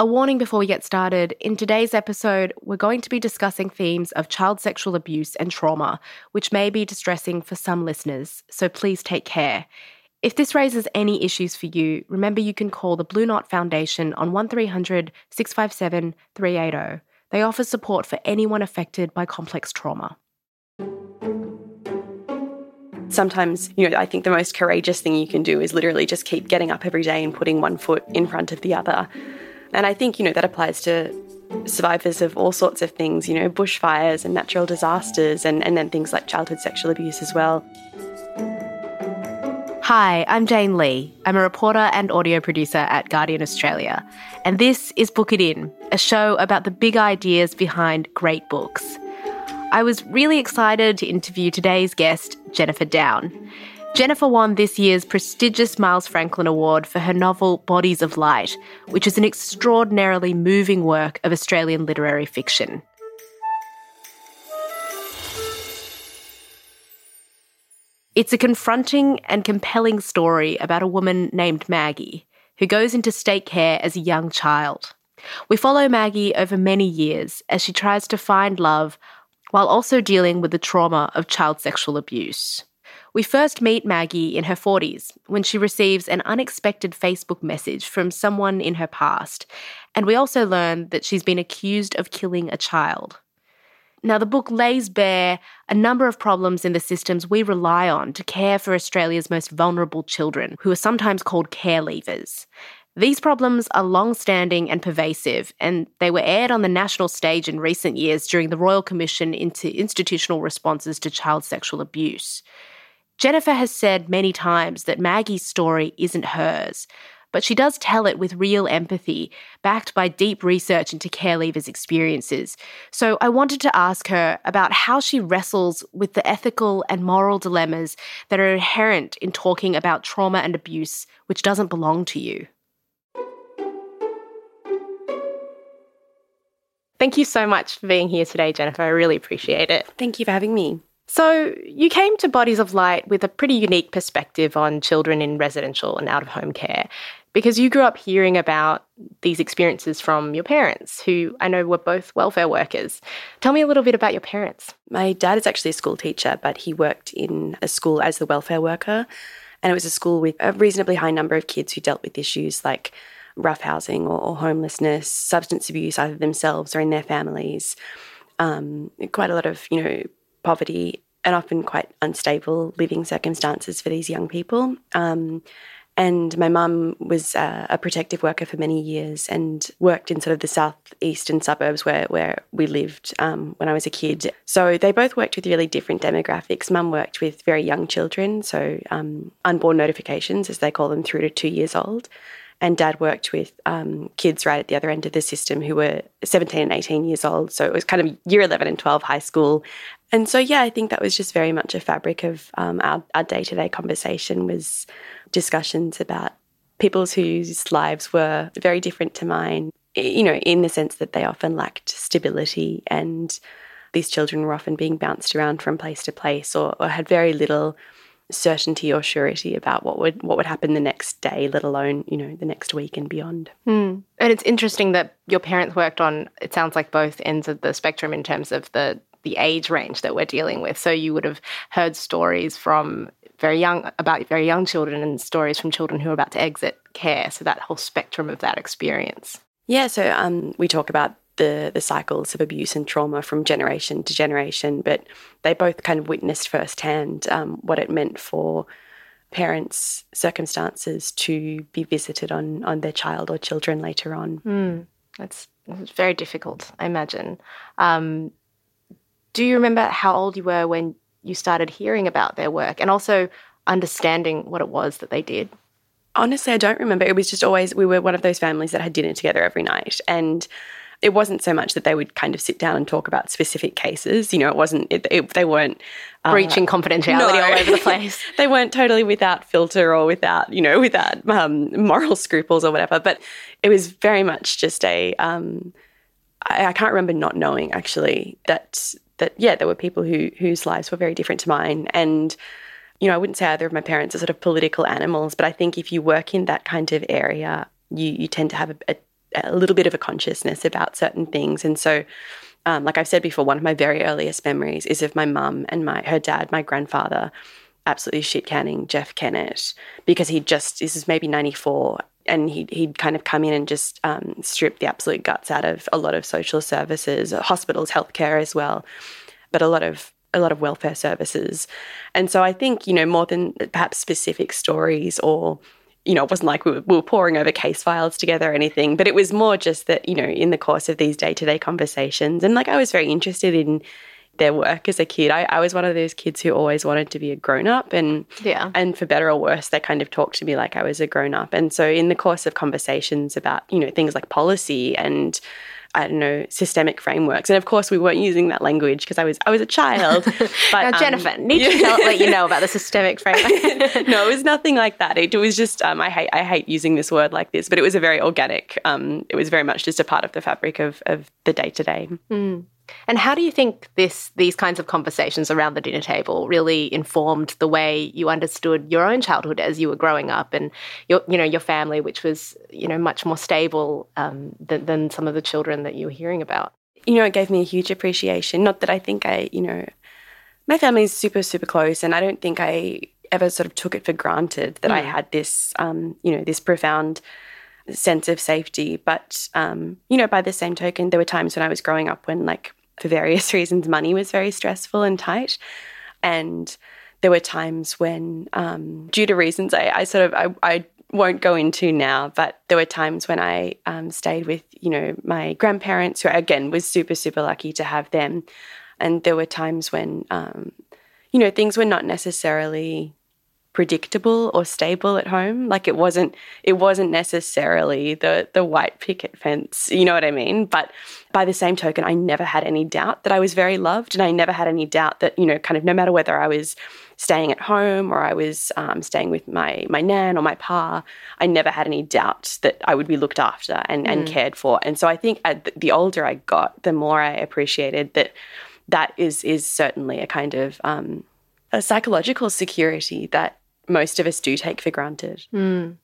A warning before we get started. In today's episode, we're going to be discussing themes of child sexual abuse and trauma, which may be distressing for some listeners, so please take care. If this raises any issues for you, remember you can call the Blue Knot Foundation on 1300 657 380. They offer support for anyone affected by complex trauma. Sometimes, you know, I think the most courageous thing you can do is literally just keep getting up every day and putting one foot in front of the other. And I think, you know, that applies to survivors of all sorts of things, you know, bushfires and natural disasters, and, and then things like childhood sexual abuse as well. Hi, I'm Jane Lee. I'm a reporter and audio producer at Guardian Australia. And this is Book It In, a show about the big ideas behind great books. I was really excited to interview today's guest, Jennifer Down. Jennifer won this year's prestigious Miles Franklin Award for her novel Bodies of Light, which is an extraordinarily moving work of Australian literary fiction. It's a confronting and compelling story about a woman named Maggie who goes into state care as a young child. We follow Maggie over many years as she tries to find love while also dealing with the trauma of child sexual abuse. We first meet Maggie in her 40s when she receives an unexpected Facebook message from someone in her past, and we also learn that she's been accused of killing a child. Now, the book lays bare a number of problems in the systems we rely on to care for Australia's most vulnerable children, who are sometimes called care leavers. These problems are long standing and pervasive, and they were aired on the national stage in recent years during the Royal Commission into Institutional Responses to Child Sexual Abuse. Jennifer has said many times that Maggie's story isn't hers, but she does tell it with real empathy, backed by deep research into care leavers' experiences. So I wanted to ask her about how she wrestles with the ethical and moral dilemmas that are inherent in talking about trauma and abuse which doesn't belong to you. Thank you so much for being here today, Jennifer. I really appreciate it. Thank you for having me. So, you came to Bodies of Light with a pretty unique perspective on children in residential and out of home care because you grew up hearing about these experiences from your parents, who I know were both welfare workers. Tell me a little bit about your parents. My dad is actually a school teacher, but he worked in a school as the welfare worker. And it was a school with a reasonably high number of kids who dealt with issues like rough housing or, homelessness, substance abuse, either themselves or in their families. Um, quite a lot of, you know, poverty and often quite unstable living circumstances for these young people. Um, and my mum was uh, a protective worker for many years and worked in sort of the southeastern suburbs where, where we lived um, when I was a kid. So they both worked with really different demographics. Mum worked with very young children, so um, unborn notifications, as they call them, through to two years old. And dad worked with um, kids right at the other end of the system who were 17 and 18 years old. So it was kind of year 11 and 12 high school. And so, yeah, I think that was just very much a fabric of um, our day to day conversation was discussions about people's whose lives were very different to mine, you know, in the sense that they often lacked stability and these children were often being bounced around from place to place or, or had very little certainty or surety about what would what would happen the next day, let alone you know the next week and beyond. Mm. And it's interesting that your parents worked on. It sounds like both ends of the spectrum in terms of the the age range that we're dealing with. So you would have heard stories from very young about very young children and stories from children who are about to exit care. So that whole spectrum of that experience. Yeah. So um, we talk about the the cycles of abuse and trauma from generation to generation, but they both kind of witnessed firsthand um, what it meant for parents' circumstances to be visited on on their child or children later on. Mm, that's, that's, very difficult, I imagine. Um, do you remember how old you were when you started hearing about their work, and also understanding what it was that they did? Honestly, I don't remember. It was just always we were one of those families that had dinner together every night, and it wasn't so much that they would kind of sit down and talk about specific cases. You know, it wasn't, it, it, they weren't uh, breaching confidentiality no. all over the place. they weren't totally without filter or without, you know, without um, moral scruples or whatever. But it was very much just a. Um, I, I can't remember not knowing actually that that yeah, there were people who whose lives were very different to mine, and you know, I wouldn't say either of my parents are sort of political animals, but I think if you work in that kind of area, you you tend to have a, a a little bit of a consciousness about certain things. And so, um, like I've said before, one of my very earliest memories is of my mum and my her dad, my grandfather, absolutely shit canning Jeff Kennett because he just this is maybe ninety four. And he'd, he'd kind of come in and just um, strip the absolute guts out of a lot of social services, hospitals, healthcare as well, but a lot of a lot of welfare services. And so I think, you know, more than perhaps specific stories or you know, it wasn't like we were, we were poring over case files together or anything, but it was more just that, you know, in the course of these day to day conversations, and like I was very interested in their work as a kid. I, I was one of those kids who always wanted to be a grown up, and yeah, and for better or worse, they kind of talked to me like I was a grown up. And so, in the course of conversations about you know things like policy and I don't know, systemic frameworks. And of course, we weren't using that language because I was I was a child. But now, Jennifer, um, need to tell, let you know about the systemic framework. no, it was nothing like that. It, was just um, I hate I hate using this word like this, but it was a very organic. Um, it was very much just a part of the fabric of of the day to day. And how do you think this these kinds of conversations around the dinner table really informed the way you understood your own childhood as you were growing up and your you know your family, which was you know much more stable um, than, than some of the children that you were hearing about? You know, it gave me a huge appreciation. Not that I think I, you know, my family is super super close, and I don't think I ever sort of took it for granted that mm. I had this, um, you know, this profound sense of safety. But um, you know, by the same token, there were times when I was growing up when like for various reasons, money was very stressful and tight. And there were times when, um, due to reasons I, I sort of I, I, won't go into now, but there were times when I um, stayed with you know my grandparents, who again was super super lucky to have them, and there were times when um, you know things were not necessarily predictable or stable at home. Like it wasn't it wasn't necessarily the the white picket fence you know what i mean? But by the same token i never had any doubt that i was very loved and i never had any doubt that you know kind of no matter whether i was staying at home or i was um, staying with my my nan or my pa i never had any doubt that i would be looked after and, mm. and cared for. And so i think the older i got the more i appreciated that that is is certainly a kind of um, a psychological security that most of us do take for granted. Mm.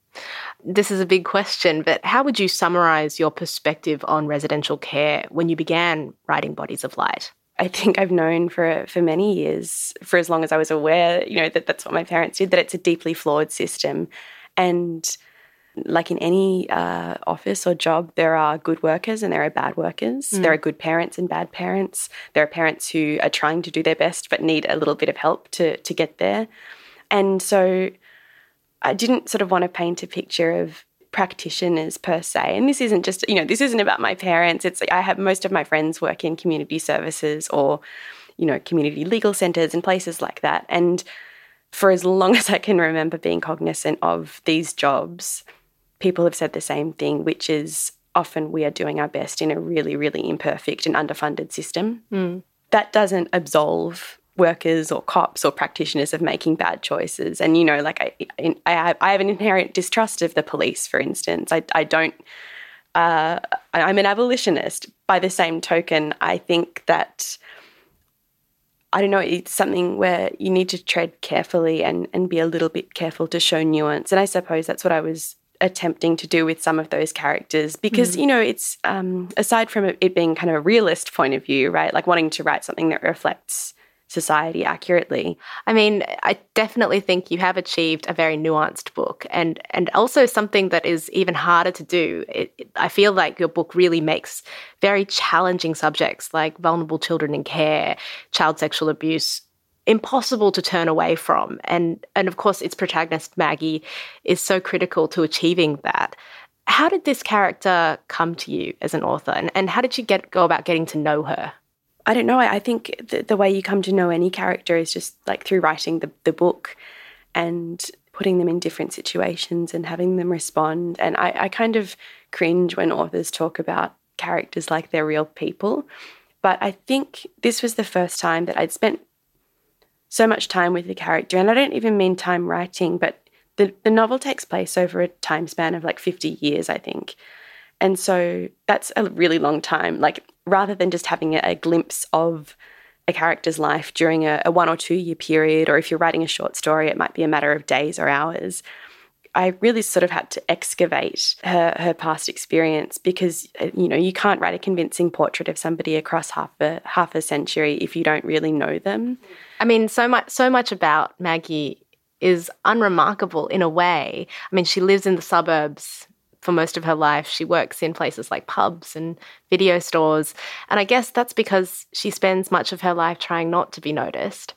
This is a big question, but how would you summarize your perspective on residential care when you began writing Bodies of Light? I think I've known for for many years, for as long as I was aware, you know, that that's what my parents did, that it's a deeply flawed system. And like in any uh, office or job, there are good workers and there are bad workers. Mm. There are good parents and bad parents. There are parents who are trying to do their best but need a little bit of help to to get there. And so I didn't sort of want to paint a picture of practitioners per se. And this isn't just, you know, this isn't about my parents. It's I have most of my friends work in community services or, you know, community legal centers and places like that. And for as long as I can remember being cognizant of these jobs, people have said the same thing, which is often we are doing our best in a really, really imperfect and underfunded system. Mm. That doesn't absolve workers or cops or practitioners of making bad choices. And you know, like I, I have, I have an inherent distrust of the police, for instance. I, I don't. Uh, I'm an abolitionist. By the same token, I think that I don't know. It's something where you need to tread carefully and and be a little bit careful to show nuance. And I suppose that's what I was attempting to do with some of those characters because mm. you know it's um, aside from it being kind of a realist point of view right like wanting to write something that reflects society accurately. I mean, I definitely think you have achieved a very nuanced book and and also something that is even harder to do. It, it, I feel like your book really makes very challenging subjects like vulnerable children in care, child sexual abuse impossible to turn away from and and of course its protagonist Maggie is so critical to achieving that. How did this character come to you as an author and, and how did you get go about getting to know her? I don't know. I, I think the, the way you come to know any character is just like through writing the, the book and putting them in different situations and having them respond. And I, I kind of cringe when authors talk about characters like they're real people. But I think this was the first time that I'd spent so much time with the character. And I don't even mean time writing, but the, the novel takes place over a time span of like 50 years, I think. And so that's a really long time. Like, rather than just having a, glimpse of a character's life during a, a, one or two year period, or if you're writing a short story, it might be a matter of days or hours. I really sort of had to excavate her, her past experience because uh, you know you can't write a convincing portrait of somebody across half a half a century if you don't really know them. I mean, so much so much about Maggie is unremarkable in a way. I mean, she lives in the suburbs for most of her life. She works in places like pubs and video stores. And I guess that's because she spends much of her life trying not to be noticed.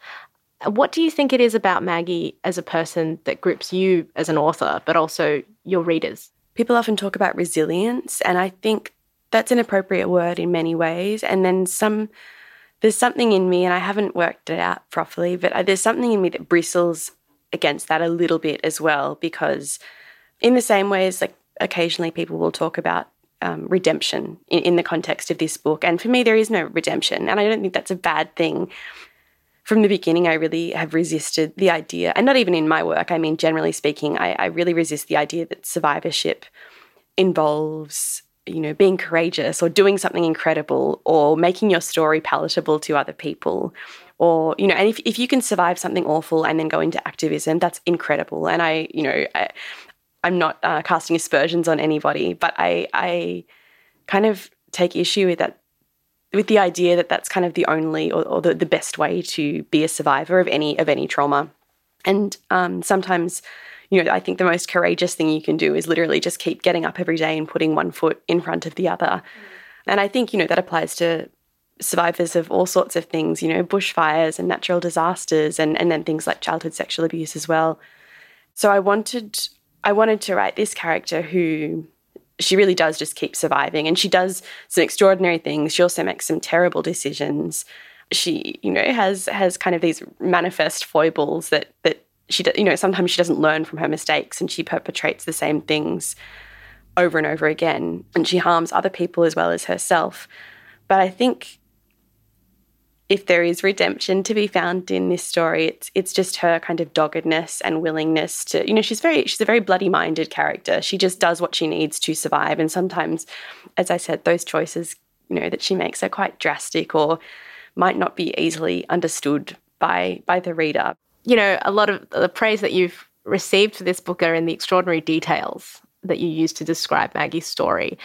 What do you think it is about Maggie as a person that grips you as an author, but also your readers? People often talk about resilience, and I think that's an appropriate word in many ways. And then some, there's something in me, and I haven't worked it out properly, but there's something in me that bristles against that a little bit as well, because in the same way as like occasionally people will talk about um, redemption in, in the context of this book. And for me, there is no redemption. And I don't think that's a bad thing. From the beginning, I really have resisted the idea, and not even in my work, I mean, generally speaking, I, I really resist the idea that survivorship involves you know being courageous or doing something incredible or making your story palatable to other people or you know and if, if you can survive something awful and then go into activism that's incredible and i you know I, I'm not uh, casting aspersions on anybody, but I, I kind of take issue with that, with the idea that that's kind of the only or, or the, the best way to be a survivor of any of any trauma. And um, sometimes, you know, I think the most courageous thing you can do is literally just keep getting up every day and putting one foot in front of the other. Mm. And I think, you know, that applies to survivors of all sorts of things, you know, bushfires and natural disasters and, and then things like childhood sexual abuse as well. So I wanted I wanted to write this character who she really does just keep surviving and she does some extraordinary things. She also makes some terrible decisions. She, you know, has has kind of these manifest foibles that that she, you know, sometimes she doesn't learn from her mistakes and she perpetrates the same things over and over again and she harms other people as well as herself. But I think if there is redemption to be found in this story, it's it's just her kind of doggedness and willingness to, you know, she's very she's a very bloody minded character. She just does what she needs to survive. And sometimes, as I said, those choices, you know, that she makes are quite drastic or might not be easily understood by by the reader. You know, a lot of the praise that you've received for this book are in the extraordinary details that you use to describe Maggie's story.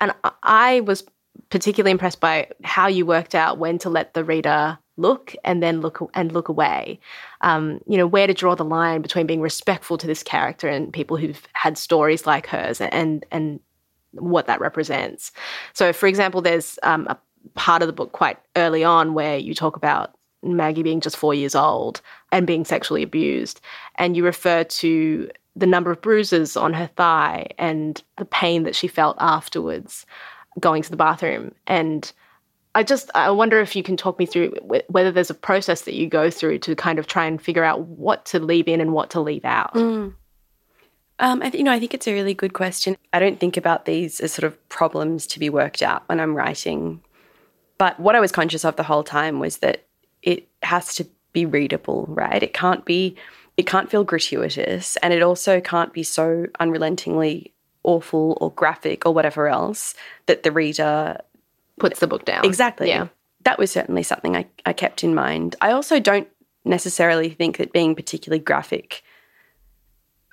And I was particularly impressed by how you worked out when to let the reader look and then look and look away. Um, you know, where to draw the line between being respectful to this character and people who've had stories like hers and and what that represents. So, for example, there's um, a part of the book quite early on where you talk about Maggie being just four years old and being sexually abused, and you refer to the number of bruises on her thigh and the pain that she felt afterwards going to the bathroom and I just I wonder if you can talk me through whether there's a process that you go through to kind of try and figure out what to leave in and what to leave out. Mm. Um, I th- you know, I think it's a really good question. I don't think about these as sort of problems to be worked out when I'm writing, but what I was conscious of the whole time was that it has to be readable, right? It can't be, it can't feel gratuitous, and it also can't be so unrelentingly awful or graphic or whatever else that the reader puts the book down. Exactly. Yeah. That was certainly something I, I kept in mind. I also don't necessarily think that being particularly graphic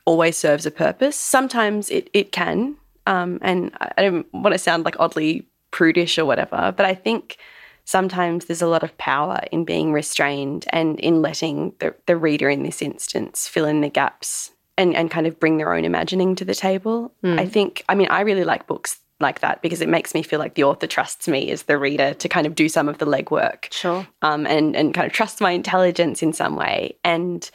always serves a purpose. Sometimes it, it can. Um, and I don't want to sound like oddly prudish or whatever, but I think sometimes there's a lot of power in being restrained and in letting the, the reader in this instance fill in the gaps and, and kind of bring their own imagining to the table. Mm. I think, I mean, I really like books like that because it makes me feel like the author trusts me as the reader to kind of do some of the legwork. Sure. Um, and, and kind of trust my intelligence in some way. And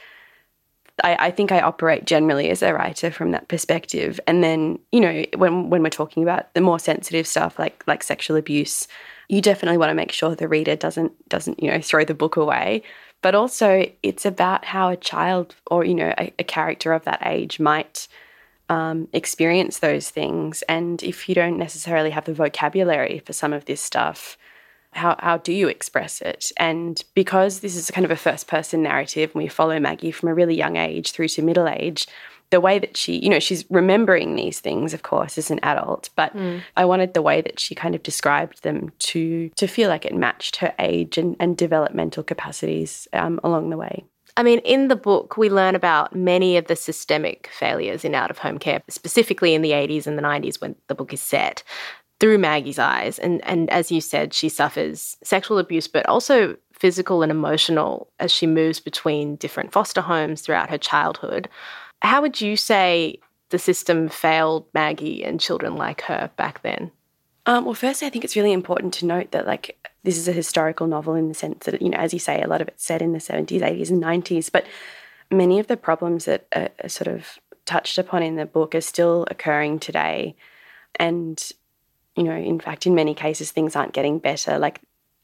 I, I, think I operate generally as a writer from that perspective. And then, you know, when when we're talking about the more sensitive stuff like like sexual abuse, you definitely want to make sure the reader doesn't doesn't, you know, throw the book away. But also it's about how a child or, you know, a, a character of that age might um, experience those things. And if you don't necessarily have the vocabulary for some of this stuff, how, how do you express it? And because this is kind of a first person narrative and we follow Maggie from a really young age through to middle age, the way that she, you know, she's remembering these things, of course, as an adult, but mm. I wanted the way that she kind of described them to to feel like it matched her age and, and developmental capacities um, along the way. I mean, in the book, we learn about many of the systemic failures in out of home care, specifically in the 80s and the 90s when the book is set through Maggie's eyes. And, and as you said, she suffers sexual abuse, but also physical and emotional as she moves between different foster homes throughout her childhood. How would you say the system failed Maggie and children like her back then? Um, well, firstly, I think it's really important to note that, like, this is a historical novel in the sense that, you know, as you say, a lot of it's set in the 70s, 80s, and 90s, but many of the problems that are sort of touched upon in the book are still occurring today. And you know, in fact, in many cases, things aren't getting better. Like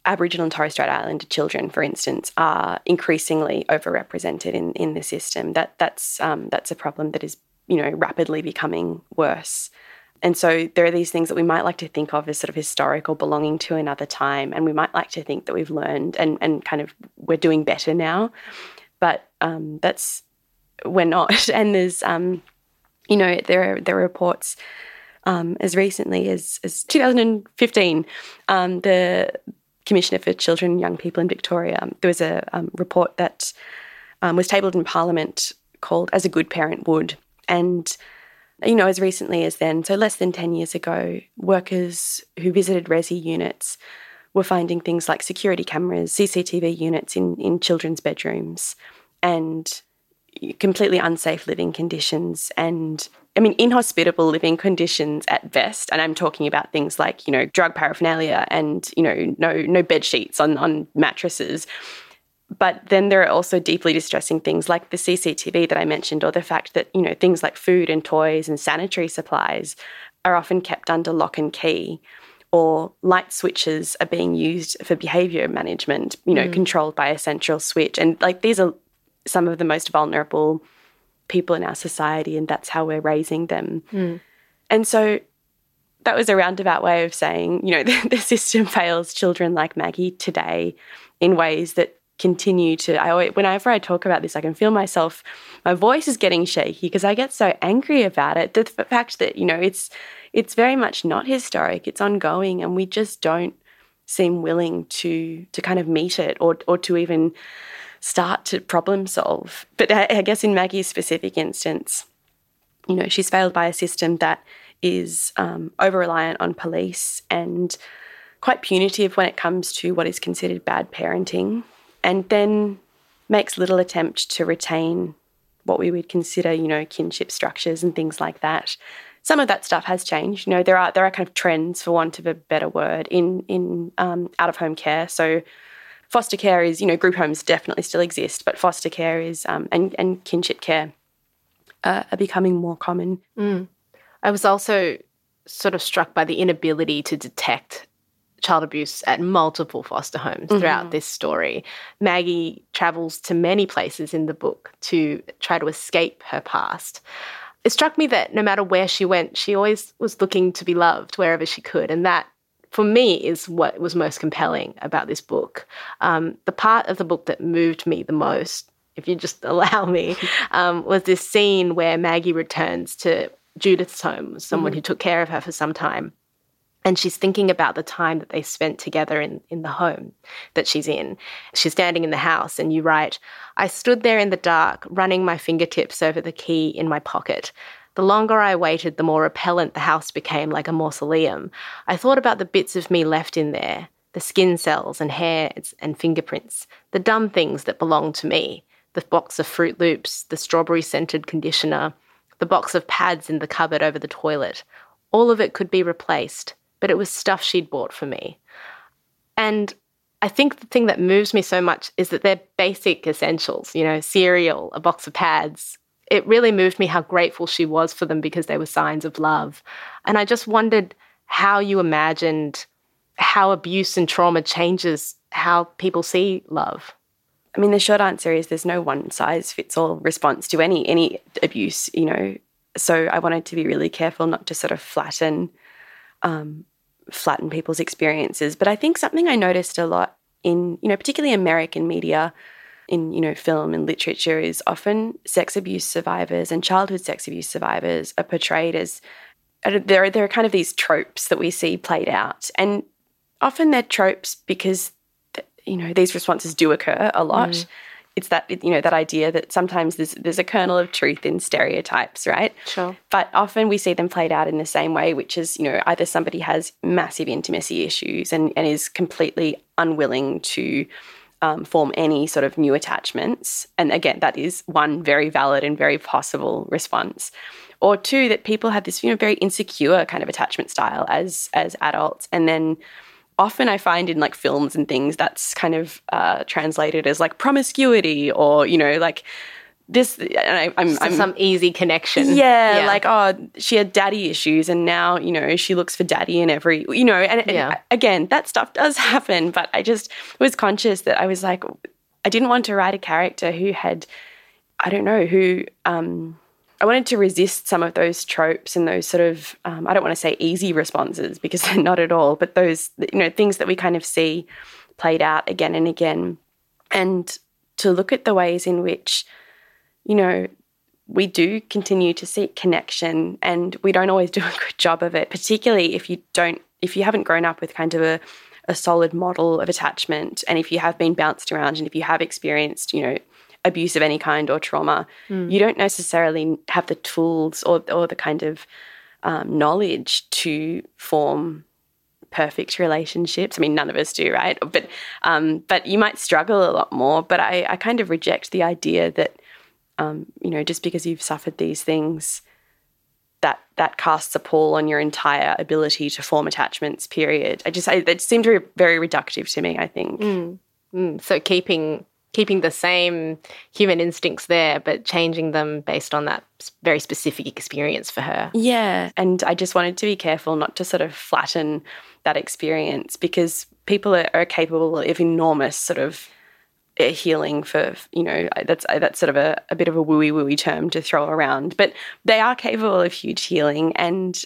Aboriginal and Torres Strait Islander children, for instance, are increasingly overrepresented in, in the system. That that's um, that's a problem that is you know rapidly becoming worse. And so there are these things that we might like to think of as sort of historical, belonging to another time, and we might like to think that we've learned and and kind of we're doing better now, but um, that's we're not. And there's um, you know there are, there are reports um, as recently as, as 2015, um, the Commissioner for Children and Young People in Victoria, um, there was a um, report that um, was tabled in Parliament called As a Good Parent Would. And, you know, as recently as then, so less than 10 years ago, workers who visited Resi units were finding things like security cameras, CCTV units in, in children's bedrooms, and completely unsafe living conditions and I mean, inhospitable living conditions at best. And I'm talking about things like, you know, drug paraphernalia and, you know, no no bed sheets on, on mattresses. But then there are also deeply distressing things like the CCTV that I mentioned, or the fact that, you know, things like food and toys and sanitary supplies are often kept under lock and key, or light switches are being used for behavior management, you know, mm. controlled by a central switch. And like these are some of the most vulnerable people in our society, and that's how we're raising them. Mm. And so that was a roundabout way of saying, you know, the, the, system fails children like Maggie today in ways that continue to. I always, whenever I talk about this, I can feel myself, my voice is getting shaky because I get so angry about it. The fact that you know it's it's very much not historic; it's ongoing, and we just don't seem willing to to kind of meet it or or to even start to problem solve. But I, guess in Maggie's specific instance, you know, she's failed by a system that is um, over reliant on police and quite punitive when it comes to what is considered bad parenting, and then makes little attempt to retain what we would consider, you know, kinship structures and things like that. Some of that stuff has changed. You know, there are there are kind of trends, for want of a better word, in in um, out of home care. So foster care is, you know, group homes definitely still exist, but foster care is, um, and, and kinship care uh, are becoming more common. Mm. I was also sort of struck by the inability to detect child abuse at multiple foster homes throughout mm-hmm. this story. Maggie travels to many places in the book to try to escape her past. It struck me that no matter where she went, she always was looking to be loved wherever she could, and that for me is what was most compelling about this book. Um, the part of the book that moved me the most, if you just allow me, um, was this scene where Maggie returns to Judith's home, someone mm-hmm. who took care of her for some time. And she's thinking about the time that they spent together in, in the home that she's in. She's standing in the house, and you write, I stood there in the dark, running my fingertips over the key in my pocket. The longer I waited, the more repellent the house became like a mausoleum. I thought about the bits of me left in there, the skin cells and hairs and fingerprints, the dumb things that belonged to me, the box of Froot Loops, the strawberry scented conditioner, the box of pads in the cupboard over the toilet. All of it could be replaced, but it was stuff she'd bought for me. And I think the thing that moves me so much is that they're basic essentials, you know, cereal, a box of pads. It really moved me how grateful she was for them because they were signs of love. And I just wondered how you imagined how abuse and trauma changes how people see love. I mean, the short answer is there's no one size fits all response to any any abuse, you know. So I wanted to be really careful not to sort of flatten um, flatten people's experiences. But I think something I noticed a lot in, you know, particularly American media, in you know film and literature, is often sex abuse survivors and childhood sex abuse survivors are portrayed as there. There are kind of these tropes that we see played out, and often they're tropes because you know these responses do occur a lot. Mm. It's that you know that idea that sometimes there's there's a kernel of truth in stereotypes, right? Sure. But often we see them played out in the same way, which is you know either somebody has massive intimacy issues and, and is completely unwilling to um, form any sort of new attachments, and again that is one very valid and very possible response. Or two that people have this you know very insecure kind of attachment style as as adults. And then often I find in like films and things that's kind of uh, translated as like promiscuity or you know like this and I, am I'm some easy connection. Yeah, yeah, like oh, she had daddy issues, and now you know she looks for daddy in every you know. And, yeah. and again, that stuff does happen, but I just was conscious that I was like, I didn't want to write a character who had, I don't know, who um, I wanted to resist some of those tropes and those sort of um, I don't want to say easy responses because they're not at all, but those you know things that we kind of see played out again and again, and to look at the ways in which you know we do continue to seek connection and we don't always do a good job of it, particularly if you don't if you haven't grown up with kind of a a solid model of attachment and if you have been bounced around and if you have experienced you know abuse of any kind or trauma, mm. you don't necessarily have the tools or, or the kind of um, knowledge to form perfect relationships. I mean, none of us do, right? But um, but you might struggle a lot more. But I, I kind of reject the idea that um, you know just because you've suffered these things. That, that casts a pall on your entire ability to form attachments. Period. I just I, it seemed very, very reductive to me. I think. Mm. Mm. So keeping keeping the same human instincts there, but changing them based on that very specific experience for her. Yeah. And I just wanted to be careful not to sort of flatten that experience because people are, are capable of enormous sort of healing for you know that's that's sort of a, a bit of a wooey wooey term to throw around but they are capable of huge healing and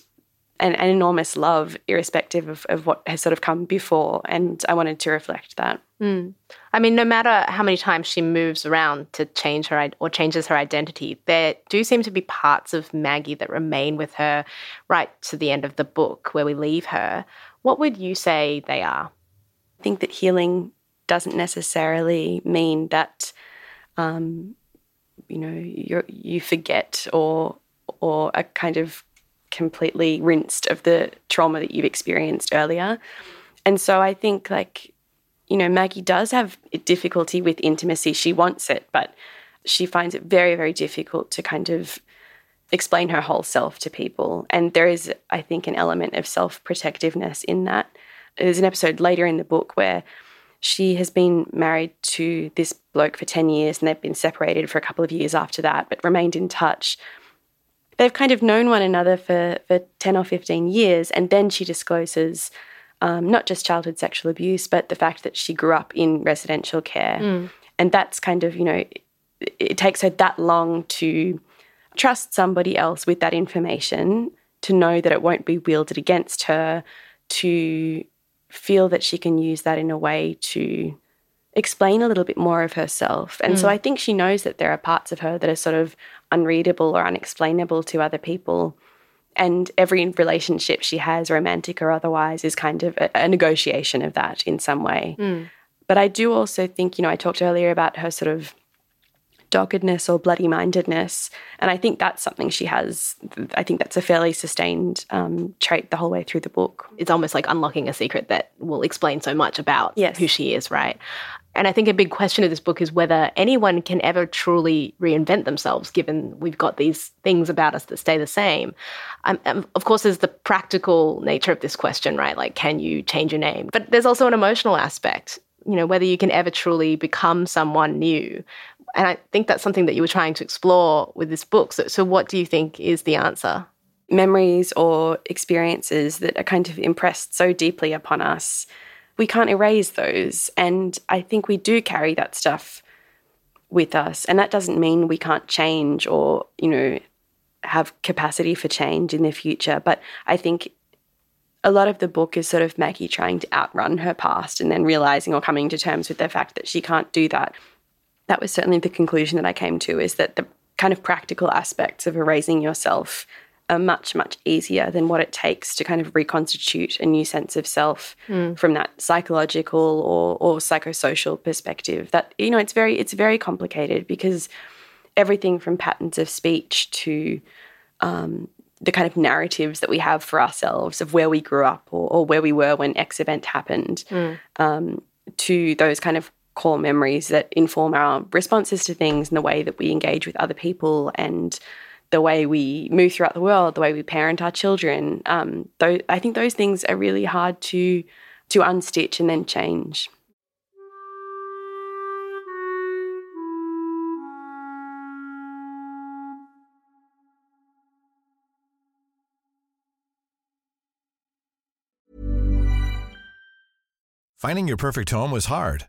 an, an enormous love, irrespective of, of what has sort of come before. And I wanted to reflect that. Mm. I mean, no matter how many times she moves around to change her or changes her identity, there do seem to be parts of Maggie that remain with her right to the end of the book where we leave her. What would you say they are? I think that healing doesn't necessarily mean that, um, you know, you you forget or or a kind of completely rinsed of the trauma that you've experienced earlier. And so I think, like, you know, Maggie does have difficulty with intimacy. She wants it, but she finds it very, very difficult to kind of explain her whole self to people. And there is, I think, an element of self protectiveness in that. There's an episode later in the book where she has been married to this bloke for 10 years and they've been separated for a couple of years after that, but remained in touch they've kind of known one another for, for 10 or 15 years. And then she discloses um, not just childhood sexual abuse, but the fact that she grew up in residential care. Mm. And that's kind of, you know, it, it takes her that long to trust somebody else with that information, to know that it won't be wielded against her, to feel that she can use that in a way to explain a little bit more of herself. And mm. so I think she knows that there are parts of her that are sort of unreadable or unexplainable to other people. And every relationship she has, romantic or otherwise, is kind of a, a negotiation of that in some way. Mm. But I do also think, you know, I talked earlier about her sort of doggedness or bloody mindedness. And I think that's something she has. I think that's a fairly sustained um, trait the whole way through the book. It's almost like unlocking a secret that will explain so much about yes. who she is, right? And I think a big question of this book is whether anyone can ever truly reinvent themselves, given we've got these things about us that stay the same. Um, um, of course, there's the practical nature of this question, right? Like, can you change your name? But there's also an emotional aspect, you know, whether you can ever truly become someone new. And I think that's something that you were trying to explore with this book. So, so what do you think is the answer? Memories or experiences that are kind of impressed so deeply upon us we can't erase those. And I think we do carry that stuff with us. And that doesn't mean we can't change or, you know, have capacity for change in the future. But I think a lot of the book is sort of Maggie trying to outrun her past and then realizing or coming to terms with the fact that she can't do that. That was certainly the conclusion that I came to is that the kind of practical aspects of erasing yourself are much, much easier than what it takes to kind of reconstitute a new sense of self mm. from that psychological or, or psychosocial perspective. That, you know, it's very, it's very complicated because everything from patterns of speech to um, the kind of narratives that we have for ourselves of where we grew up or, or where we were when X event happened, mm. um, to those kind of core memories that inform our responses to things and the way that we engage with other people and the way we move throughout the world, the way we parent our children. Um, though I think those things are really hard to to unstitch and then change. Finding your perfect home was hard,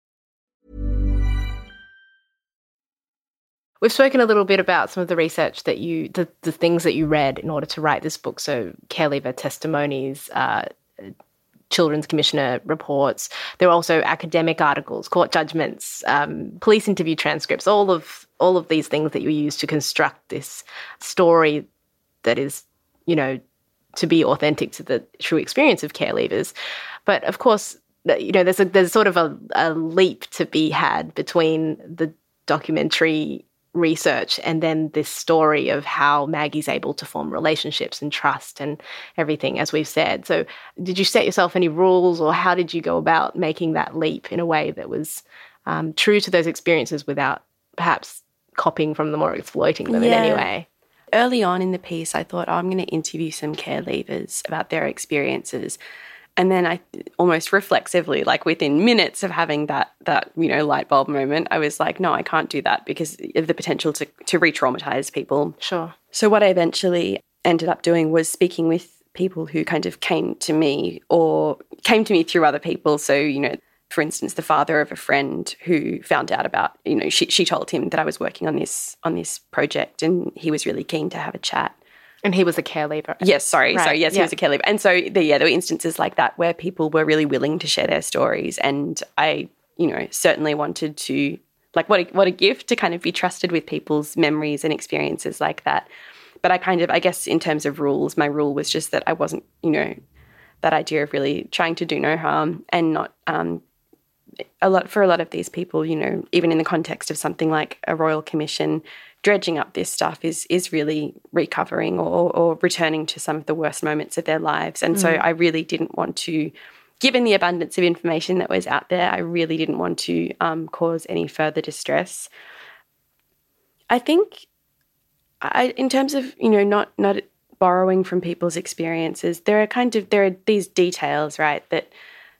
We've spoken a little bit about some of the research that you, the, the things that you read in order to write this book. So, care leaver testimonies, uh, children's commissioner reports. There are also academic articles, court judgments, um, police interview transcripts. All of all of these things that you use to construct this story that is, you know, to be authentic to the true experience of care leavers. But of course, you know, there's a, there's sort of a, a leap to be had between the documentary research and then this story of how Maggie's able to form relationships and trust and everything, as we've said. So, did you set yourself any rules, or how did you go about making that leap in a way that was um, true to those experiences without perhaps copying from them or exploiting them yeah. in any way? Early on in the piece, I thought, oh, I'm going to interview some care leavers about their experiences. And then I almost reflexively, like within minutes of having that that you know light bulb moment, I was like, no, I can't do that because of the potential to to re-traumatize people. Sure. So what I eventually ended up doing was speaking with people who kind of came to me or came to me through other people. So you know, for instance, the father of a friend who found out about you know she she told him that I was working on this on this project, and he was really keen to have a chat. And he was a care leaver. Yes, sorry, right. sorry. Yes, yeah. he was a care leaver. And so, the, yeah, there were instances like that where people were really willing to share their stories, and I, you know, certainly wanted to, like, what a, what a gift to kind of be trusted with people's memories and experiences like that. But I kind of, I guess, in terms of rules, my rule was just that I wasn't, you know, that idea of really trying to do no harm and not um, a lot for a lot of these people, you know, even in the context of something like a royal commission, dredging up this stuff is is really recovering or, or returning to some of the worst moments of their lives. And mm. so I really didn't want to, given the abundance of information that was out there, I really didn't want to um, cause any further distress. I think, I, in terms of you know not not borrowing from people's experiences, there are kind of there are these details right that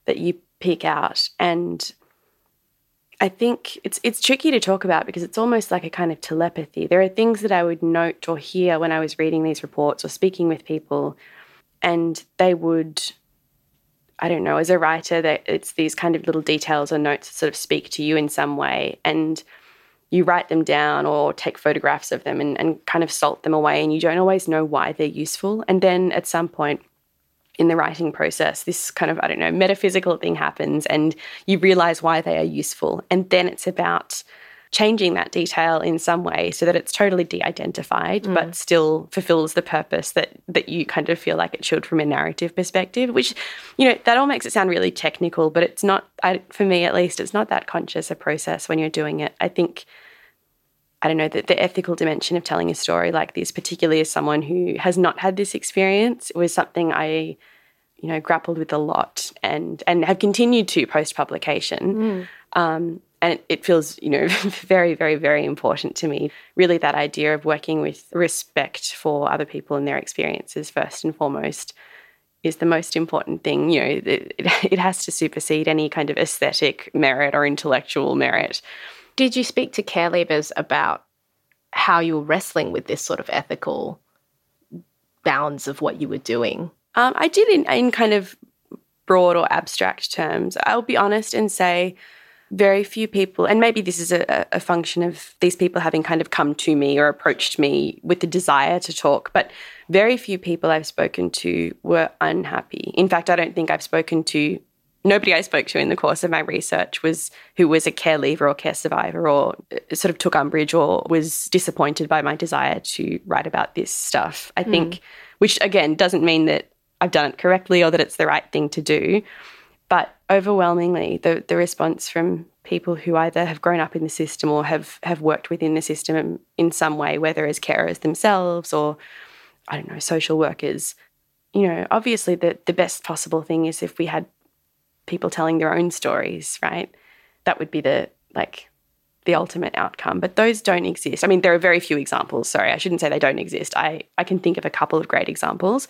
that you pick out and I think it's it's tricky to talk about because it's almost like a kind of telepathy. There are things that I would note or hear when I was reading these reports or speaking with people, and they would, I don't know, as a writer, that it's these kind of little details or notes that sort of speak to you in some way. And you write them down or take photographs of them and, and kind of salt them away, and you don't always know why they're useful. And then at some point, in the writing process, this kind of, I don't know, metaphysical thing happens and you realize why they are useful. And then it's about changing that detail in some way so that it's totally de-identified mm. but still fulfills the purpose that that you kind of feel like it should from a narrative perspective which you know that all makes it sound really technical but it's not I, for me at least it's not that conscious a process when you're doing it i think I don't know, the, the ethical dimension of telling a story like this, particularly as someone who has not had this experience, was something I, you know, grappled with a lot and and have continued to post publication. Mm. Um, and it, it feels, you know, very, very, very important to me. Really, that idea of working with respect for other people and their experiences first and foremost is the most important thing. You know, it, it has to supersede any kind of aesthetic merit or intellectual merit. Did you speak to care leavers about how you were wrestling with this sort of ethical bounds of what you were doing? Um, I did in, in kind of broad or abstract terms. I'll be honest and say very few people, and maybe this is a, a, function of these people having kind of come to me or approached me with the desire to talk, but very few people I've spoken to were unhappy. In fact, I don't think I've spoken to nobody I spoke to in the course of my research was who was a care leaver or care survivor or uh, sort of took umbrage or was disappointed by my desire to write about this stuff. I mm. think, which again doesn't mean that I've done it correctly or that it's the right thing to do. But overwhelmingly, the, the response from people who either have grown up in the system or have, have worked within the system in some way, whether as carers themselves or, I don't know, social workers, you know, obviously the, the best possible thing is if we had people telling their own stories, right? That would be the like the ultimate outcome. But those don't exist. I mean, there are very few examples. Sorry, I shouldn't say they don't exist. I, I can think of a couple of great examples.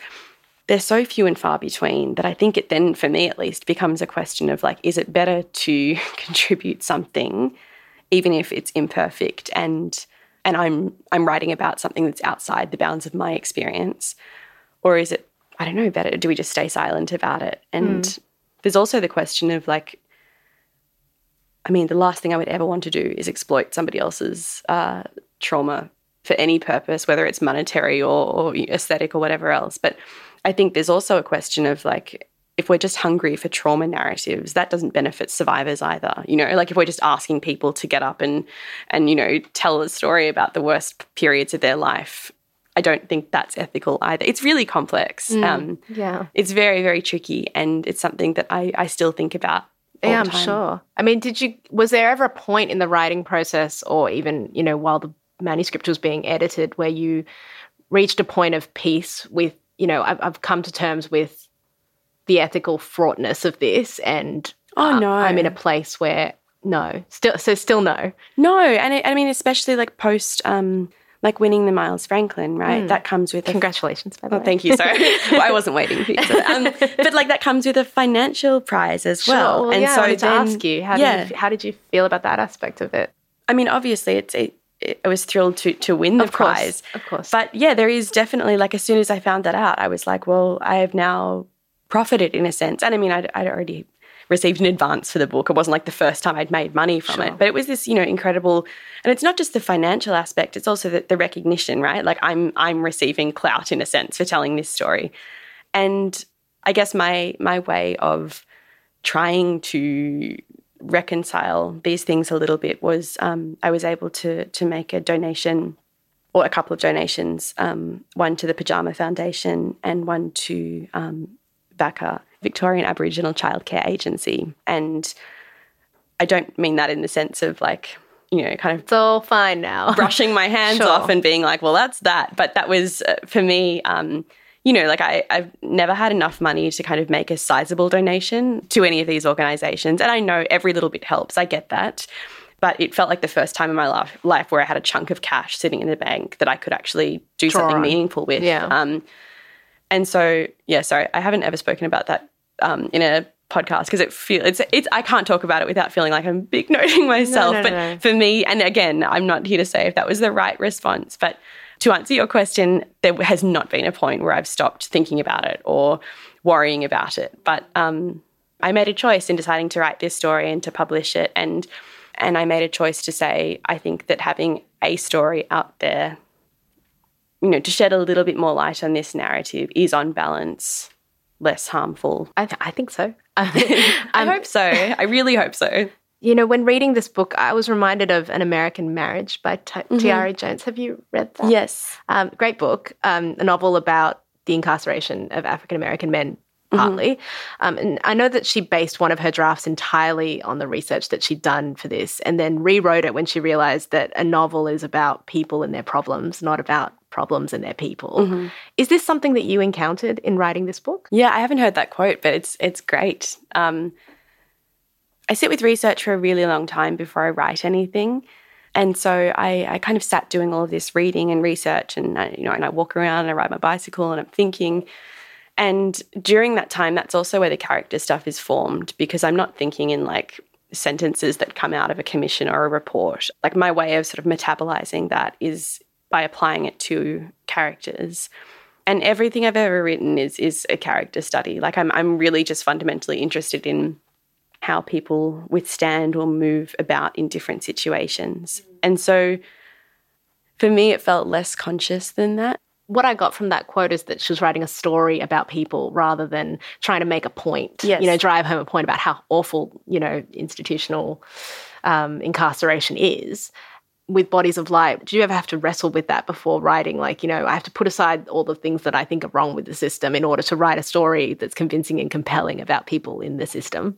They're so few and far between that I think it then, for me at least, becomes a question of like, is it better to contribute something, even if it's imperfect and and I'm I'm writing about something that's outside the bounds of my experience? Or is it, I don't know, better do we just stay silent about it and mm there's also the question of like, I mean, the last thing I would ever want to do is exploit somebody else's uh, trauma for any purpose, whether it's monetary or, or aesthetic or whatever else. But I think there's also a question of like, if we're just hungry for trauma narratives, that doesn't benefit survivors either. You know, like if we're just asking people to get up and and you know tell a story about the worst periods of their life, I don't think that's ethical either. It's really complex. Mm, um, yeah. It's very, very tricky. And it's something that I, I still think about. yeah, I'm sure. I mean, did you, was there ever a point in the writing process or even, you know, while the manuscript was being edited where you reached a point of peace with, you know, I've, I've come to terms with the ethical fraughtness of this and oh, no. I'm in a place where no, still, so still no. No. And it, I mean, especially like post, um, like winning the Miles Franklin, right? Mm. That comes with congratulations. A, by the oh, way. thank you. Sorry, well, I wasn't waiting for you. Um, but like that comes with a financial prize as well. Sure. well and yeah, so I wanted then, to ask you, how yeah. did you, how did you feel about that aspect of it? I mean, obviously, it's it, I was thrilled to to win the of prize, of course. But yeah, there is definitely like as soon as I found that out, I was like, well, I have now profited in a sense. And I mean, I'd, I'd already received an advance for the book. It wasn't like the first time I'd made money from sure. it, but it was this, you know, incredible. And it's not just the financial aspect; it's also the, the recognition, right? Like I'm I'm receiving clout in a sense for telling this story, and I guess my my way of trying to reconcile these things a little bit was um, I was able to to make a donation or a couple of donations, um, one to the Pyjama Foundation and one to um, VACCA, Victorian Aboriginal Childcare Agency. And I don't mean that in the sense of like, you know, kind of it's all fine now, brushing my hands sure. off and being like, well, that's that. But that was uh, for me, um, you know, like I, I've never had enough money to kind of make a sizable donation to any of these organizations. And I know every little bit helps. I get that. But it felt like the first time in my life, life where I had a chunk of cash sitting in the bank that I could actually do Draw something on. meaningful with. Yeah. Um, and so, yeah, sorry, I haven't ever spoken about that um, in a podcast because it feels it's it's I can't talk about it without feeling like I'm big noting myself. No, no, but no. for me, and again, I'm not here to say if that was the right response, but to answer your question, there has not been a point where I've stopped thinking about it or worrying about it. But um, I made a choice in deciding to write this story and to publish it, and And I made a choice to say, I think that having a story out there, you know, to shed a little bit more light on this narrative is on balance less harmful. I, th- I think so. I hope so. I really hope so. You know, when reading this book, I was reminded of An American Marriage by T- mm-hmm. Tayari Jones. Have you read that? Yes. Um, great book, um, a novel about the incarceration of African American men mm-hmm. partly. Mm-hmm. Um, and I know that she based one of her drafts entirely on the research that she'd done for this and then rewrote it when she realized that a novel is about people and their problems, not about problems and their people. Mm-hmm. Is this something that you encountered in writing this book? Yeah, I haven't heard that quote, but it's it's great. Um, I sit with research for a really long time before I write anything. And so I, I kind of sat doing all of this reading and research, and I, you know, and I walk around and I ride my bicycle, and I'm thinking. And during that time, that's also where the character stuff is formed because I'm not thinking in like sentences that come out of a commission or a report. Like my way of sort of metabolizing that is by applying it to characters. And everything I've ever written is is a character study. Like I'm I'm really just fundamentally interested in how people withstand or move about in different situations. And so for me, it felt less conscious than that. What I got from that quote is that she was writing a story about people rather than trying to make a point, yes. you know, drive home a point about how awful, you know, institutional um, incarceration is with bodies of light do you ever have to wrestle with that before writing like you know i have to put aside all the things that i think are wrong with the system in order to write a story that's convincing and compelling about people in the system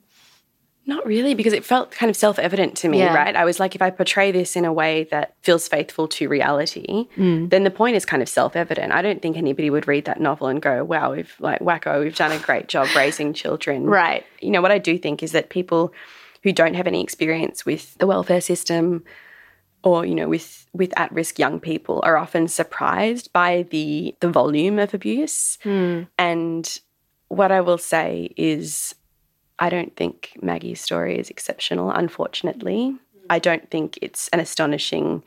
not really, because it felt kind of self evident to me, yeah. right? I was like, if I portray this in a way that feels faithful to reality, mm. then the point is kind of self evident. I don't think anybody would read that novel and go, wow, we've like, wacko, we've done a great job raising children. Right. You know, what I do think is that people who don't have any experience with the welfare system or, you know, with, with at risk young people are often surprised by the, the volume of abuse. Mm. And what I will say is, I don't think Maggie's story is exceptional, unfortunately. I don't think it's an astonishing,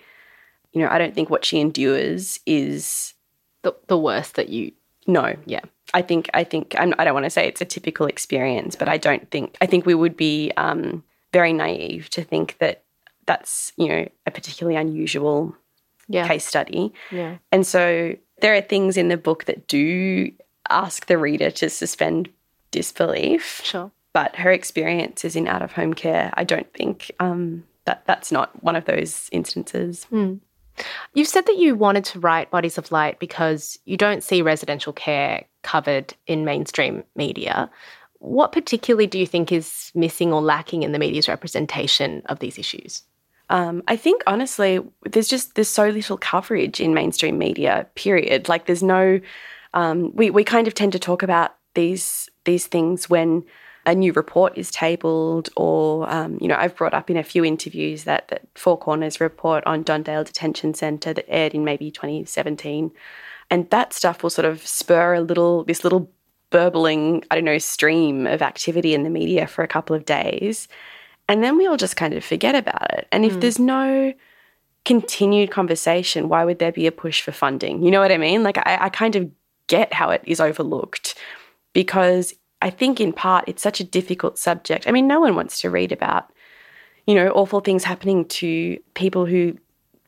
you know, I don't think what she endures is the, the worst that you. No. Yeah. I think, I think, I'm, I do not want to say it's a typical experience, but I don't think, I think we would be um, very naive to think that that's, you know, a particularly unusual yeah. case study. Yeah. And so there are things in the book that do ask the reader to suspend disbelief. Sure but her experiences in out of home care, I don't think um, that that's not one of those instances. Mm. You've said that you wanted to write Bodies of Light because you don't see residential care covered in mainstream media. What particularly do you think is missing or lacking in the media's representation of these issues? Um, I think honestly, there's just there's so little coverage in mainstream media. Period. Like there's no. Um, we we kind of tend to talk about these these things when a new report is tabled, or um, you know, I've brought up in a few interviews that that Four Corners report on Don Dale Detention Centre that aired in maybe 2017, and that stuff will sort of spur a little this little burbling, I don't know, stream of activity in the media for a couple of days, and then we all just kind of forget about it. And if mm. there's no continued conversation, why would there be a push for funding? You know what I mean? Like I, I kind of get how it is overlooked because I think in part it's such a difficult subject. I mean, no one wants to read about, you know, awful things happening to people who,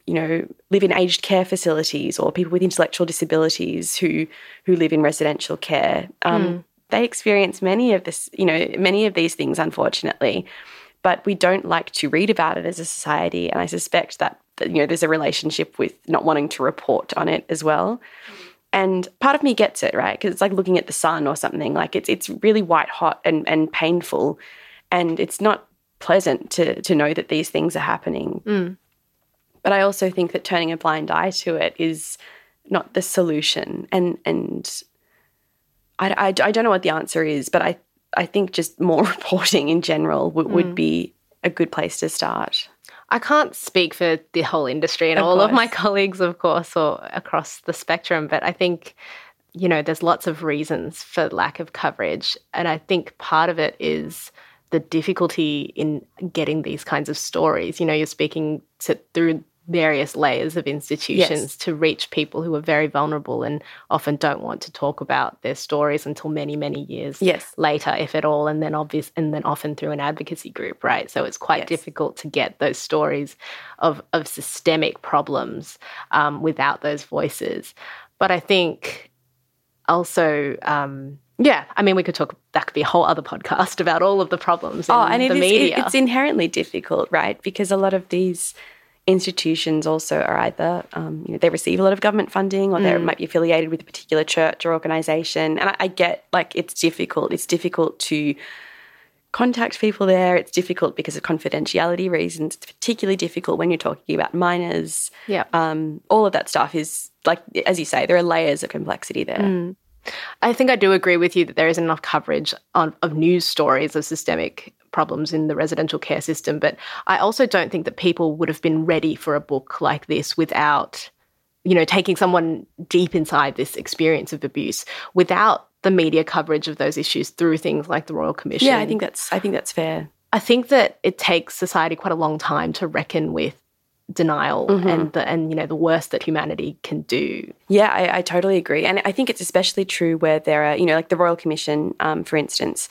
you know, live in aged care facilities or people with intellectual disabilities who who live in residential care. Um, mm. They experience many of this, you know, many of these things, unfortunately. But we don't like to read about it as a society, and I suspect that, you know there's a relationship with not wanting to report on it as well. And part of me gets it, right? Because it's like looking at the sun or something. Like it's it's really white hot and, and painful. And it's not pleasant to to know that these things are happening. Mm. But I also think that turning a blind eye to it is not the solution. And and I, I, I don't know what the answer is, but I I think just more reporting in general w- mm. would be a good place to start. I can't speak for the whole industry and of all course. of my colleagues, of course, or across the spectrum, but I think, you know, there's lots of reasons for lack of coverage. And I think part of it is the difficulty in getting these kinds of stories. You know, you're speaking to, through various layers of institutions Yes. to reach people who are very vulnerable and often don't want to talk about their stories until many, many years Yes. later, if at all, and then obvious and then often through an advocacy group, right? So it's quite Yes. difficult to get those stories of of systemic problems um, without those voices. But I think also. Um, yeah, I mean, we could talk. That could be a whole other podcast about all of the problems in Oh, and the is- it- media. it's inherently difficult, right? Because a lot of these institutions also are either, um, you know, they receive a lot of government funding or they might be affiliated with a particular church or organization. And I, I get like it's difficult. It's difficult to contact people there. It's difficult because of confidentiality reasons. It's particularly difficult when you're talking about minors. yeah. Um, all of that stuff is like, as you say, there are layers of complexity there. I think I do agree with you that there isn't enough coverage on, of news stories of systemic problems in the residential care system. But I also don't think that people would have been ready for a book like this without, you know, taking someone deep inside this experience of abuse without the media coverage of those issues through things like the Royal Commission. Yeah, I think that's I think that's fair. I think that it takes society quite a long time to reckon with denial and the and you know the worst that humanity can do. Yeah, I, I totally agree. And I think it's especially true where there are, you know, like the Royal Commission, um, for instance,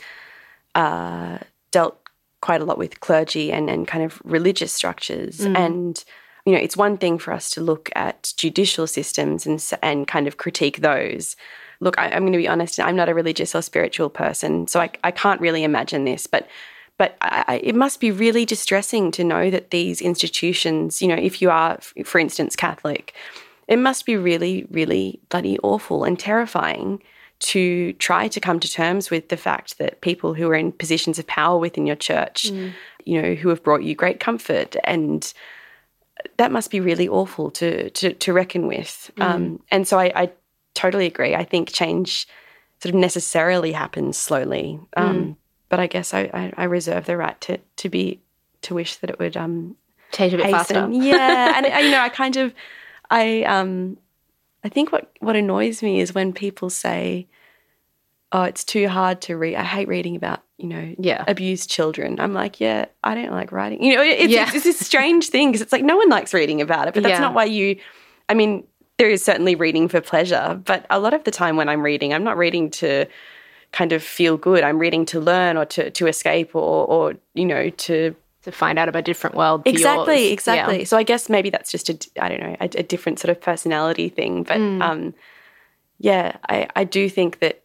uh, dealt quite a lot with clergy and, and kind of religious structures. Mm. And, you know, it's one thing for us to look at judicial systems and, and kind of critique those. Look, I, I'm going to be honest, I'm not a religious or spiritual person, so I, I can't really imagine this, but but I, I, it must be really distressing to know that these institutions, you know, if you are, for instance, Catholic, it must be really, really bloody awful and terrifying to try to come to terms with the fact that people who are in positions of power within your church, you know, who have brought you great comfort and that must be really awful to to, to reckon with. Um, and so I, I totally agree. I think change sort of necessarily happens slowly. Um, But I guess I, I, I reserve the right to to be to wish that it would um, Change a bit faster. Yeah, and you know, I kind of, I um, I think what what annoys me is when people say, "Oh, it's too hard to read." I hate reading about you know Yeah. abused children. I'm like, yeah, I don't like writing. You know, it's, Yeah. it's, it's this strange thing because it's like no one likes reading about it, but that's Yeah. not why you. I mean, there is certainly reading for pleasure, but a lot of the time when I'm reading, I'm not reading to kind of feel good. I'm reading to learn or to to escape or or you know to to find out about a different world. exactly yours. exactly Yeah. so i guess maybe that's just a I don't know a, a different sort of personality thing but Mm. um yeah i i do think that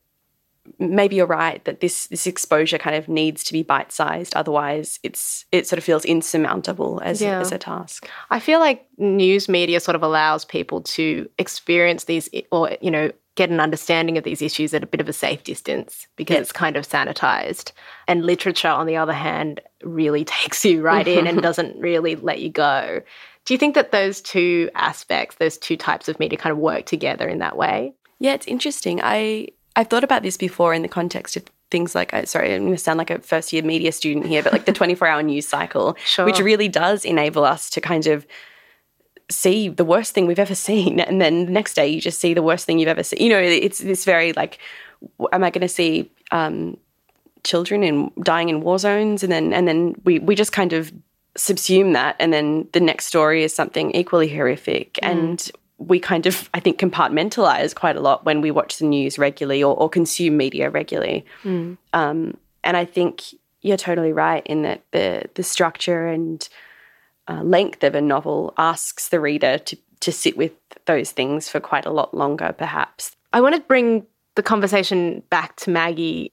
maybe you're right that this this exposure kind of needs to be bite sized otherwise it's it sort of feels insurmountable as Yeah. as a task I feel like news media sort of allows people to experience these or, you know, get an understanding of these issues at a bit of a safe distance because it's kind of sanitized. And literature, on the other hand, really takes you right in and doesn't really let you go. Do you think that those two aspects, those two types of media kind of work together in that way? Yeah, it's interesting. I I've thought about this before in the context of things like uh, sorry, I'm going to sound like a first year media student here, but like the 24 hour news cycle, Sure. which really does enable us to kind of see the worst thing we've ever seen, and then the next day you just see the worst thing you've ever seen. You know, it's this very like, am I going to see um, children in dying in war zones, and then and then we we just kind of subsume that, and then the next story is something equally horrific, and we kind of I think compartmentalize quite a lot when we watch the news regularly or, or consume media regularly. Um, and I think you're totally right in that the the structure and uh, length of a novel asks the reader to to sit with those things for quite a lot longer, perhaps. I want to bring the conversation back to Maggie.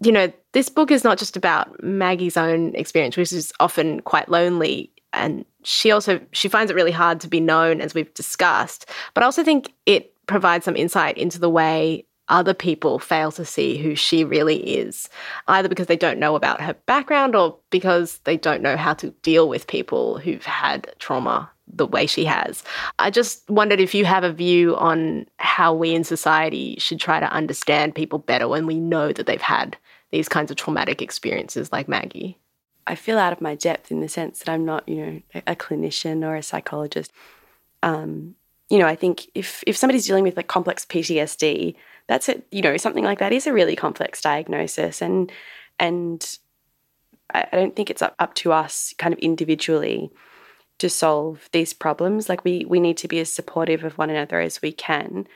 You know, this book is not just about Maggie's own experience, which is often quite lonely. And she also she finds it really hard to be known, as we've discussed. But I also think it provides some insight into the way other people fail to see who she really is, either because they don't know about her background or because they don't know how to deal with people who've had trauma the way she has. I just wondered if you have a view on how we in society should try to understand people better when we know that they've had these kinds of traumatic experiences like Maggie. I feel out of my depth in the sense that I'm not, you know, a, clinician or a psychologist. Um, you know, I think if if somebody's dealing with like complex PTSD, that's it. You know, something like that is a really complex diagnosis, and and I, I don't think it's up, up to us, kind of individually, to solve these problems. Like we we need to be as supportive of one another as we can.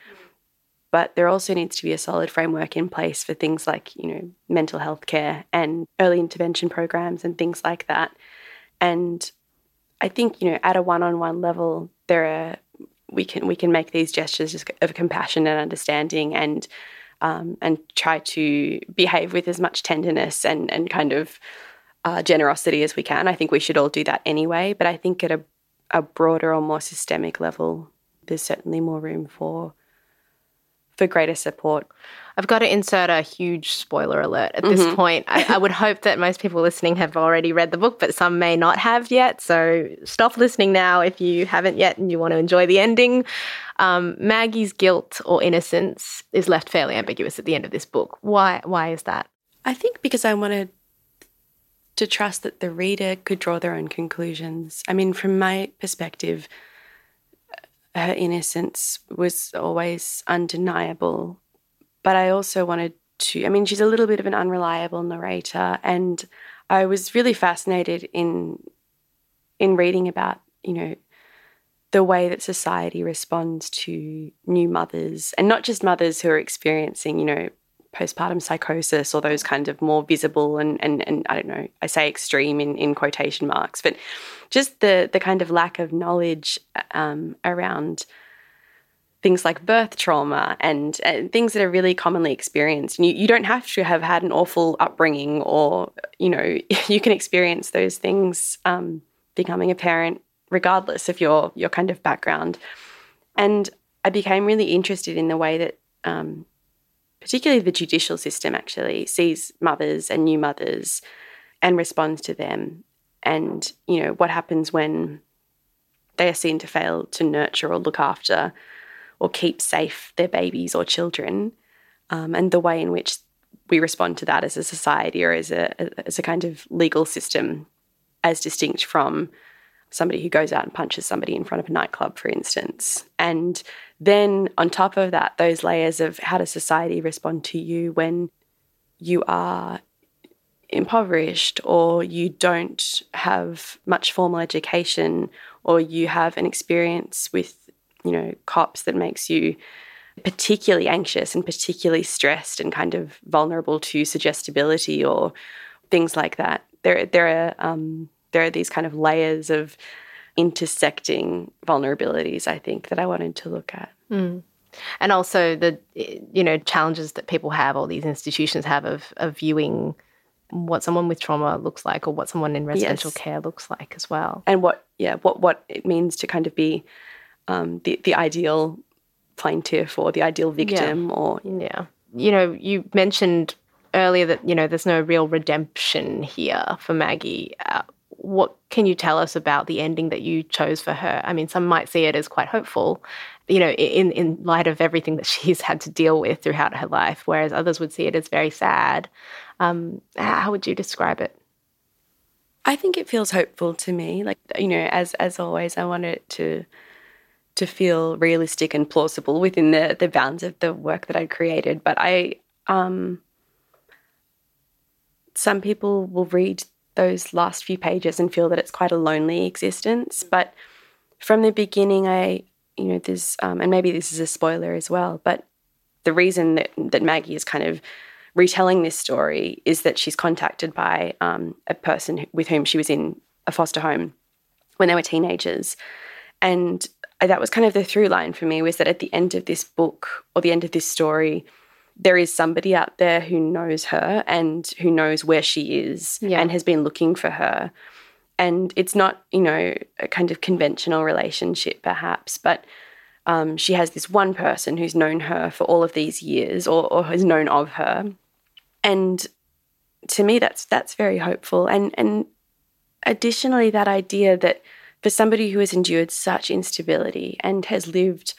But there also needs to be a solid framework in place for things like, you know, mental health care and early intervention programs and things like that. And I think, you know, at a one-on-one level, there are we can we can make these gestures of compassion and understanding and um, and try to behave with as much tenderness and and kind of uh, generosity as we can. I think we should all do that anyway. But I think at a a broader or more systemic level, there's certainly more room for for greater support. I've got to insert a huge spoiler alert at this mm-hmm. point. I, I, would hope that most people listening have already read the book, but some may not have yet. So stop listening now if you haven't yet and you want to enjoy the ending. Um, Maggie's guilt or innocence is left fairly ambiguous at the end of this book. Why? Why is that? I think because I wanted to trust that the reader could draw their own conclusions. I mean, from my perspective, her innocence was always undeniable. But I also wanted to, I mean, she's a little bit of an unreliable narrator. And I was really fascinated in in reading about, you know, the way that society responds to new mothers and not just mothers who are experiencing, you know, postpartum psychosis or those kind of more visible and and, and I don't know, I say extreme in, in quotation marks, but just the the kind of lack of knowledge um, around things like birth trauma and, and, things that are really commonly experienced. And you, you don't have to have had an awful upbringing or, you know, you can experience those things um, becoming a parent regardless of your your kind of background. And I became really interested in the way that um, particularly the judicial system actually sees mothers and new mothers and responds to them. And you know what happens when they are seen to fail to nurture or look after or keep safe their babies or children um, and the way in which we respond to that as a society or as a as a kind of legal system as distinct from somebody who goes out and punches somebody in front of a nightclub for instance. And then, on top of that, those layers of how does society respond to you when you are impoverished or you don't have much formal education or you have an experience with, you know, cops that makes you particularly anxious and particularly stressed and kind of vulnerable to suggestibility or things like that. There, there are um, there are these kind of layers of intersecting vulnerabilities, I think, that I wanted to look at. Mm. And also the you know challenges that people have or these institutions have of of viewing what someone with trauma looks like or what someone in residential yes. care looks like as well. And what yeah, what what it means to kind of be um, the the ideal plaintiff or the ideal victim yeah. or yeah. You know, you mentioned earlier that you know there's no real redemption here for Maggie. Uh, what can you tell us about the ending that you chose for her? I mean, some might see it as quite hopeful, you know, in, in light of everything that she's had to deal with throughout her life, whereas others would see it as very sad. Um, how would you describe it? I think it feels hopeful to me. Like you know, as as always, I want it to to feel realistic and plausible within the the bounds of the work that I created. But I, um, some people will read those last few pages and feel that it's quite a lonely existence. But from the beginning, I, you know, there's, um, and maybe this is a spoiler as well, but the reason that, that Maggie is kind of retelling this story is that she's contacted by um, a person with whom she was in a foster home when they were teenagers. And that was kind of the through line for me was that at the end of this book or the end of this story, there is somebody out there who knows her and who knows where she is yeah. and has been looking for her. And it's not, you know, a kind of conventional relationship, perhaps, but um, she has this one person who's known her for all of these years or, or has known of her. And to me, that's that's very hopeful. And and additionally, that idea that for somebody who has endured such instability and has lived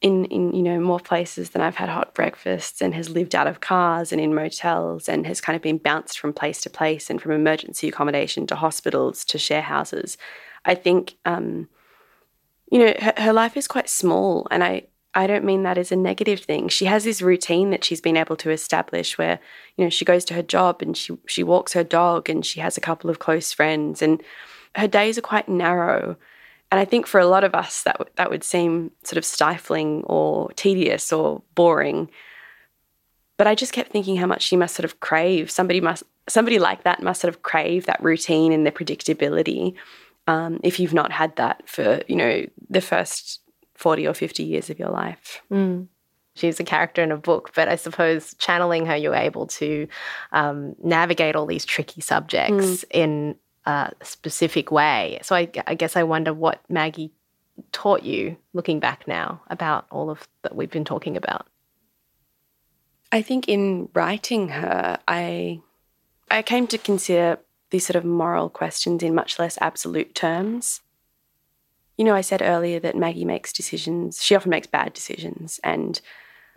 in in you know more places than I've had hot breakfasts and has lived out of cars and in motels and has kind of been bounced from place to place and from emergency accommodation to hospitals to share houses. I think um, you know her, her life is quite small, and I I don't mean that as a negative thing. She has this routine that she's been able to establish where you know she goes to her job and she she walks her dog and she has a couple of close friends and her days are quite narrow. And I think for a lot of us, that, w- that would seem sort of stifling or tedious or boring. But I just kept thinking how much she must sort of crave. Somebody must, somebody like that must sort of crave that routine and the predictability. Um, if you've not had that for, you know, the first 40 or 50 years of your life. Mm. She's a character in a book, but I suppose channeling her, you're able to um, navigate all these tricky subjects mm. in a specific way. So I, I guess I wonder what Maggie taught you looking back now about all of that we've been talking about. I think in writing her, I I came to consider these sort of moral questions in much less absolute terms. You know, I said earlier that Maggie makes decisions. She often makes bad decisions, and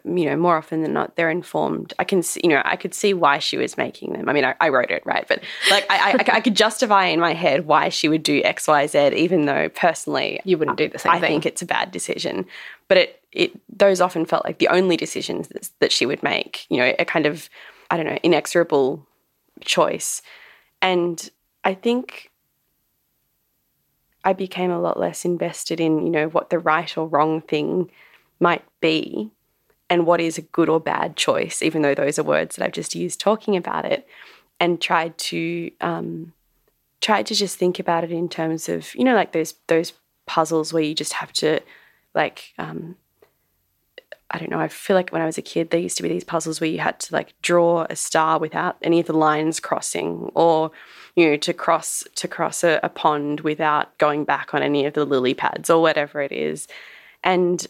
you know, more often than not, they're informed. I can, see, you know, I could see why she was making them. I mean, I, I wrote it, right? But like, I, I, I, could justify in my head why she would do X, Y, Z, even though personally you wouldn't do the same I thing. think it's a bad decision. But it, it, those often felt like the only decisions that, that she would make. You know, a kind of, I don't know, inexorable choice. And I think I became a lot less invested in, you know, what the right or wrong thing might be and what is a good or bad choice, even though those are words that I've just used talking about it, and tried to um, tried to just think about it in terms of you know like those those puzzles where you just have to like um, I don't know. I feel like when I was a kid, there used to be these puzzles where you had to like draw a star without any of the lines crossing, or you know, to cross to cross a, a pond without going back on any of the lily pads or whatever it is. And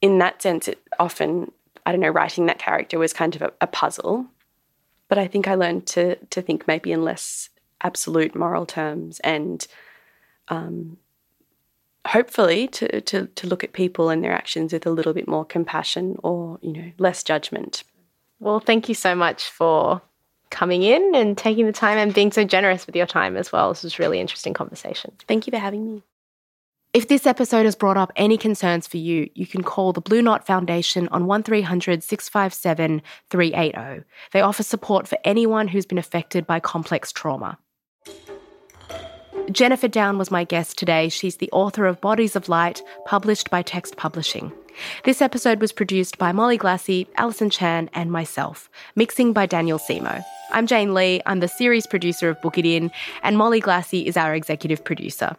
in that sense, it often, I don't know, writing that character was kind of a, a puzzle. But I think I learned to to think maybe in less absolute moral terms and um, hopefully to, to to look at people and their actions with a little bit more compassion or you know less judgment. Well, thank you so much for coming in and taking the time and being so generous with your time as well. This was really interesting conversation. Thank you for having me. If this episode has brought up any concerns for you, you can call the Blue Knot Foundation on 1300 657 380. They offer support for anyone who's been affected by complex trauma. Jennifer Down was my guest today. She's the author of Bodies of Light, published by Text Publishing. This episode was produced by Molly Glassey, Alison Chan, and myself, mixing by Daniel Simo. I'm Jane Lee, I'm the series producer of Book It In, and Molly Glassey is our executive producer.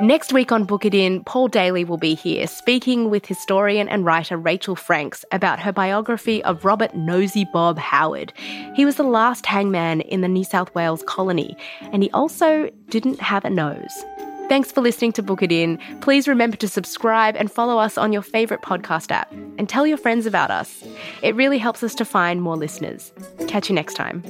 Next week on Book It In, Paul Daley will be here speaking with historian and writer Rachel Franks about her biography of Robert Nosy Bob Howard. He was the last hangman in the New South Wales colony, and he also didn't have a nose. Thanks for listening to Book It In. Please remember to subscribe and follow us on your favourite podcast app and tell your friends about us. It really helps us to find more listeners. Catch you next time.